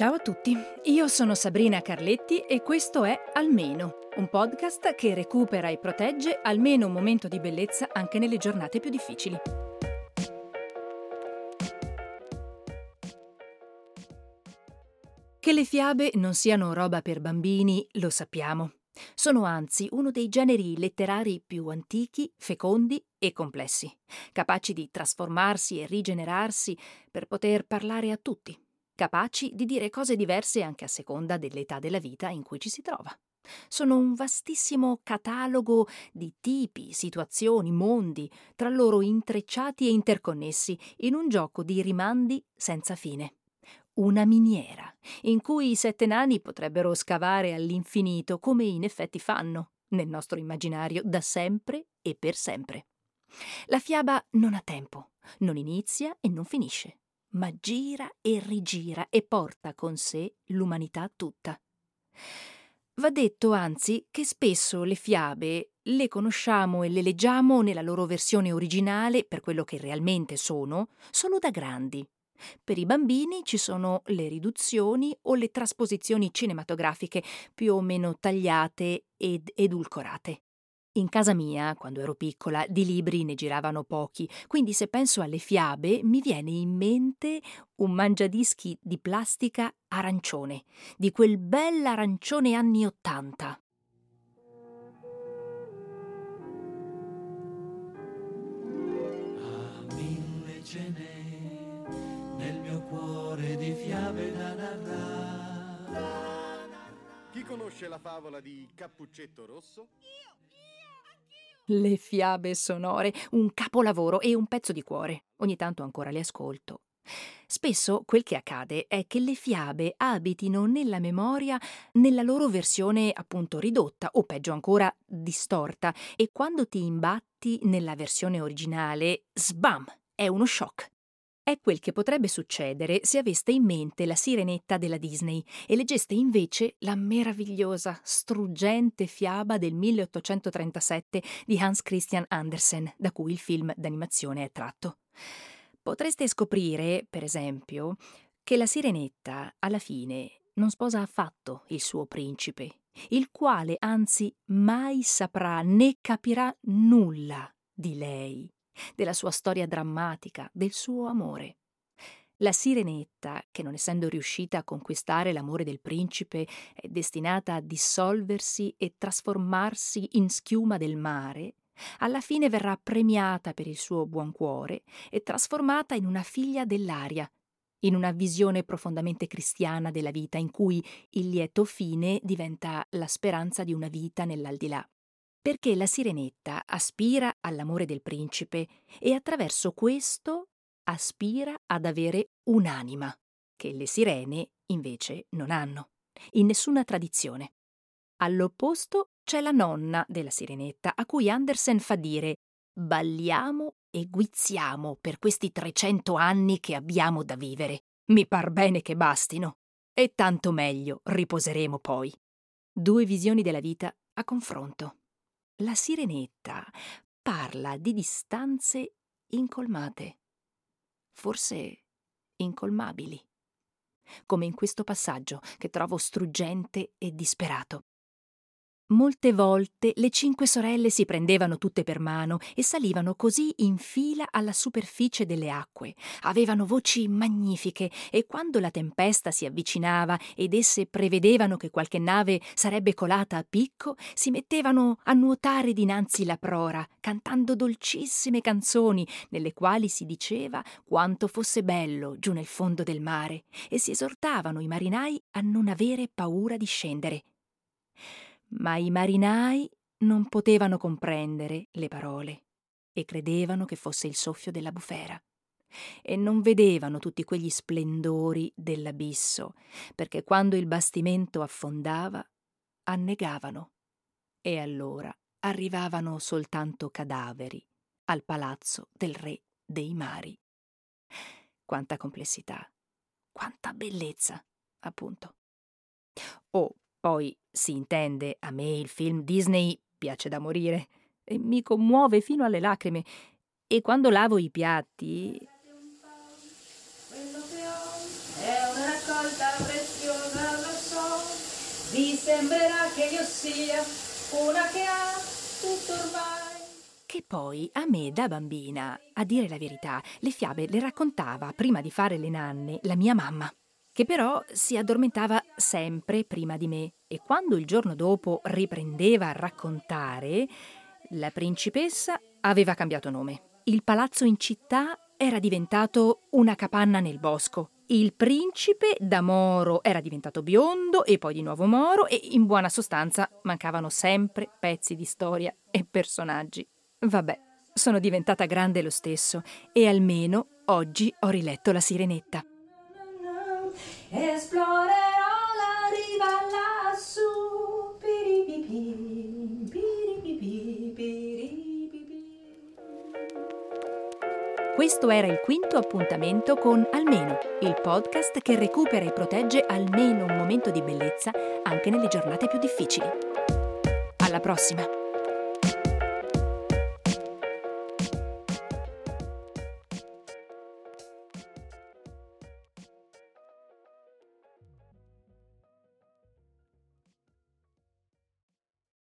Ciao a tutti, io sono Sabrina Carletti e questo è Almeno, un podcast che recupera e protegge almeno un momento di bellezza anche nelle giornate più difficili. Che le fiabe non siano roba per bambini lo sappiamo. Sono anzi uno dei generi letterari più antichi, fecondi e complessi, capaci di trasformarsi e rigenerarsi per poter parlare a tutti, capaci di dire cose diverse anche a seconda dell'età della vita in cui ci si trova. Sono un vastissimo catalogo di tipi, situazioni, mondi, tra loro intrecciati e interconnessi, in un gioco di rimandi senza fine una miniera, in cui i sette nani potrebbero scavare all'infinito, come in effetti fanno, nel nostro immaginario, da sempre e per sempre. La fiaba non ha tempo, non inizia e non finisce, ma gira e rigira e porta con sé l'umanità tutta. Va detto anzi che spesso le fiabe le conosciamo e le leggiamo nella loro versione originale, per quello che realmente sono, solo da grandi, per i bambini ci sono le riduzioni o le trasposizioni cinematografiche più o meno tagliate ed edulcorate. In casa mia, quando ero piccola, di libri ne giravano pochi, quindi se penso alle fiabe mi viene in mente un mangiadischi di plastica arancione, di quel bell'arancione anni Ottanta. A mille ce n'è cuore di fiabe da narrare. Chi conosce la favola di Cappuccetto Rosso? Io. Le fiabe sonore, un capolavoro e un pezzo di cuore. Ogni tanto ancora le ascolto. Spesso quel che accade è che le fiabe abitino nella memoria nella loro versione appunto ridotta o peggio ancora distorta e quando ti imbatti nella versione originale, sbam, è uno shock. È quel che potrebbe succedere se aveste in mente la sirenetta della Disney e leggeste invece la meravigliosa, struggente fiaba del 1837 di Hans Christian Andersen, da cui il film d'animazione è tratto. Potreste scoprire, per esempio, che la sirenetta alla fine non sposa affatto il suo principe, il quale anzi mai saprà né capirà nulla di lei della sua storia drammatica, del suo amore. La sirenetta, che non essendo riuscita a conquistare l'amore del principe, è destinata a dissolversi e trasformarsi in schiuma del mare, alla fine verrà premiata per il suo buon cuore e trasformata in una figlia dell'aria, in una visione profondamente cristiana della vita in cui il lieto fine diventa la speranza di una vita nell'aldilà perché la sirenetta aspira all'amore del principe e attraverso questo aspira ad avere un'anima, che le sirene invece non hanno, in nessuna tradizione. All'opposto c'è la nonna della sirenetta, a cui Andersen fa dire balliamo e guizziamo per questi 300 anni che abbiamo da vivere. Mi par bene che bastino. E tanto meglio riposeremo poi. Due visioni della vita a confronto. La sirenetta parla di distanze incolmate, forse incolmabili, come in questo passaggio che trovo struggente e disperato. Molte volte le cinque sorelle si prendevano tutte per mano e salivano così in fila alla superficie delle acque. Avevano voci magnifiche e quando la tempesta si avvicinava ed esse prevedevano che qualche nave sarebbe colata a picco, si mettevano a nuotare dinanzi la prora, cantando dolcissime canzoni nelle quali si diceva quanto fosse bello giù nel fondo del mare e si esortavano i marinai a non avere paura di scendere ma i marinai non potevano comprendere le parole e credevano che fosse il soffio della bufera e non vedevano tutti quegli splendori dell'abisso, perché quando il bastimento affondava, annegavano e allora arrivavano soltanto cadaveri al palazzo del re dei mari. Quanta complessità, quanta bellezza, appunto. Oh, poi, si intende, a me il film Disney piace da morire e mi commuove fino alle lacrime. E quando lavo i piatti... Quello che ho è una raccolta preziosa vi sembrerà che io sia una che ha tutto ormai. Che poi a me da bambina, a dire la verità, le fiabe le raccontava prima di fare le nanne la mia mamma, che però si addormentava sempre prima di me e quando il giorno dopo riprendeva a raccontare, la principessa aveva cambiato nome. Il palazzo in città era diventato una capanna nel bosco. Il principe da moro era diventato biondo e poi di nuovo moro e in buona sostanza mancavano sempre pezzi di storia e personaggi. Vabbè, sono diventata grande lo stesso e almeno oggi ho riletto La Sirenetta. Esplorerò la riva lassù. Piripipi, piripipi, piripipi. Questo era il quinto appuntamento con Almeno, il podcast che recupera e protegge almeno un momento di bellezza anche nelle giornate più difficili. Alla prossima!